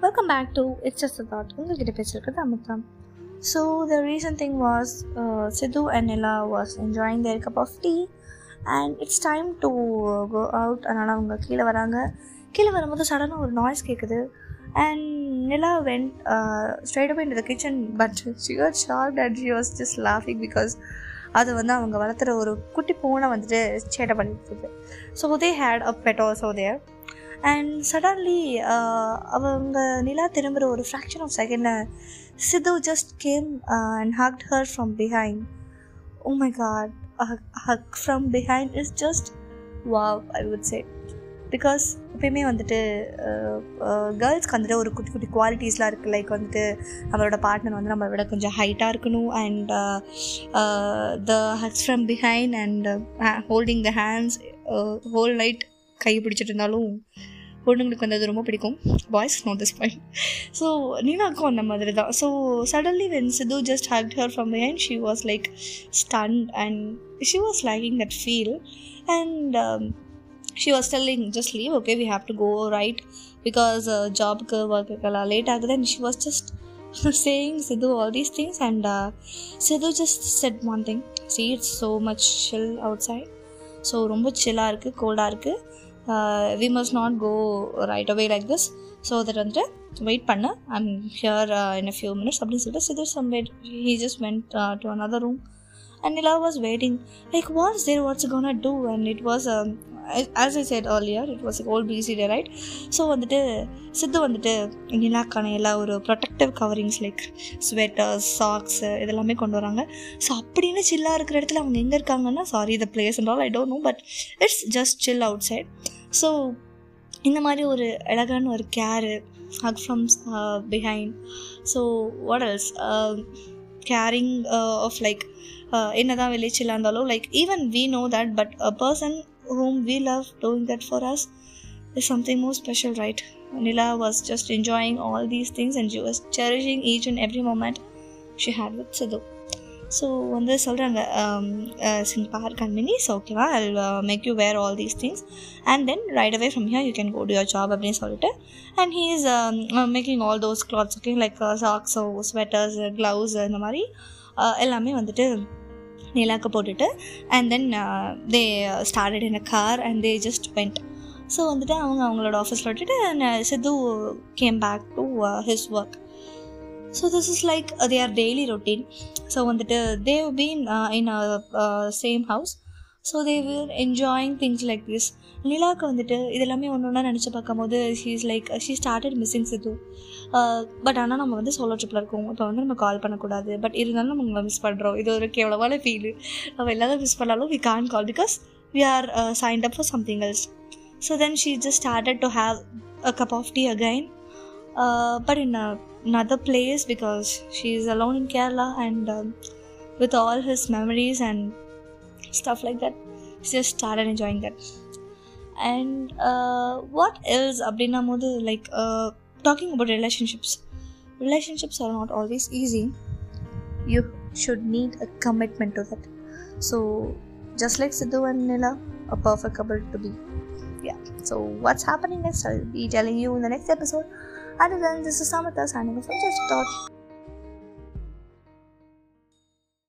Welcome back to it's just thought உங்கள்கிட்ட பேசியிருக்கிறது Amudha. So the reason thing was Sidhu and Nila was enjoying their cup of tea and it's time to go out அதனால் அவங்க கீழே வராங்க. கீழே வரும்போது சடனாக ஒரு நாய்ஸ் கேட்குது and Nila went straight up in the kitchen but she was shocked and she was just லாஃபிங் because அது வந்து அவங்க வளர்த்துற ஒரு குட்டி பூனை வந்துட்டு சேட்டை பண்ணிட்டு so they had a pet also there and suddenly uh, அவங்க நிலா திரும்புகிற ஒரு ஃப்ராக்ஷன் ஆஃப் செகண்டில் Sidhu just came and hugged her from behind oh my God hug from behind is just wow I would say because எப்பயுமே வந்துட்டு uh, uh, கேர்ள்ஸ்க்கு வந்துட்டு ஒரு குட்டி குட்டி குவாலிட்டிஸ்லாம் இருக்குது லைக் வந்துட்டு நம்மளோட பார்ட்னர் வந்து நம்மளை விட கொஞ்சம் ஹைட்டாக இருக்கணும். And the hugs from behind and holding the hands whole night கை பிடிச்சிட்டு இருந்தாலும் பொண்ணுங்களுக்கு வந்து அது ரொம்ப பிடிக்கும் boys note this point so நீனாக்கும் அந்த மாதிரி தான் so suddenly when Sidhu just hug her from behind she was like stun and she was liking that feel and she was telling just leave okay we have to go right because ஜாப்க்கு ஒர்க்குக்கெல்லாம் late ஆகுது and she was just saying Sidhu all these things and uh, Sidhu just said one thing see it's so much chill outside so ரொம்ப சில்லாக இருக்குது கோல்டாக இருக்குது we must not go right away like this so that வந்துட்டு wait பண்ண I'm here in a few minutes அப்படின்னு சொல்லிட்டு சிதர் some wait he just went to another room and Nila was waiting like what's there what's gone do and it was as I said earlier it was whole busy day right so வந்துட்டு சித்து வந்துட்டு நிலாக்கான எல்லா ஒரு protective coverings like sweaters socks இதெல்லாமே கொண்டு வராங்க. So அப்படின்னு சில்லாக இருக்கிற இடத்துல அவங்க எங்கே இருக்காங்கன்னா sorry the place and all I don't know but it's just chill outside so இந்த மாதிரி ஒரு அழகான ஒரு care hug from behind so what else caring of like என்ன தான் வெளிச்சில்லாக இருந்தாலும் like even we know that but a person whom we love doing that for us is something more special, right? Nila was just enjoying all these things and she was cherishing each and every moment she had with Sidhu. So வந்து சொல்கிறாங்க சின் park and மினிஸ் ஓகேவா I make you wear all these things and then right away from here you can go to your job அப்படின்னு சொல்லிட்டு and he is making all those clothes okay like சாக்ஸோ sweaters gloves இந்த மாதிரி எல்லாமே வந்துட்டு நிலாக்கு போட்டுட்டு and then they started in a car and they just went so வந்துட்டு அவங்க அவங்களோட ஆஃபீஸில் விட்டுட்டு Sidhu came back to his work so this is like they are daily routine so வந்துட்டு they've been in same house so they were enjoying things like this நிலாவுக்கு வந்துட்டு இதெல்லாமே ஒன்று ஒன்றா நினச்சி பார்க்கும்போது she is like she started missing Sidhu but ஆனால் நம்ம வந்து சோலோ ட்ரிப்பில் இருக்கோம். இப்போ வந்து நம்ம கால் பண்ணக்கூடாது. பட் இருந்தாலும் நம்ம உங்களை மிஸ் பண்ணுறோம் இது ஒரு கேவலமான ஃபீலு நம்ம எல்லாரும் மிஸ் பண்ணாலும் we can't call because we are signed up for something else so then she just started to have a cup of tea again but in another place because she is alone in Kerala and um, with all his memories and stuff like that just started enjoying that and uh, what else அப்படின்னா போது like uh, talking about relationships. Relationships are not always easy. You should need a commitment to that. So, just like Siddhu and Nila, a perfect couple to be. Yeah. So what's happening next? I'll be telling you in the next episode. Other than this is Samatha signing off from Just Thought.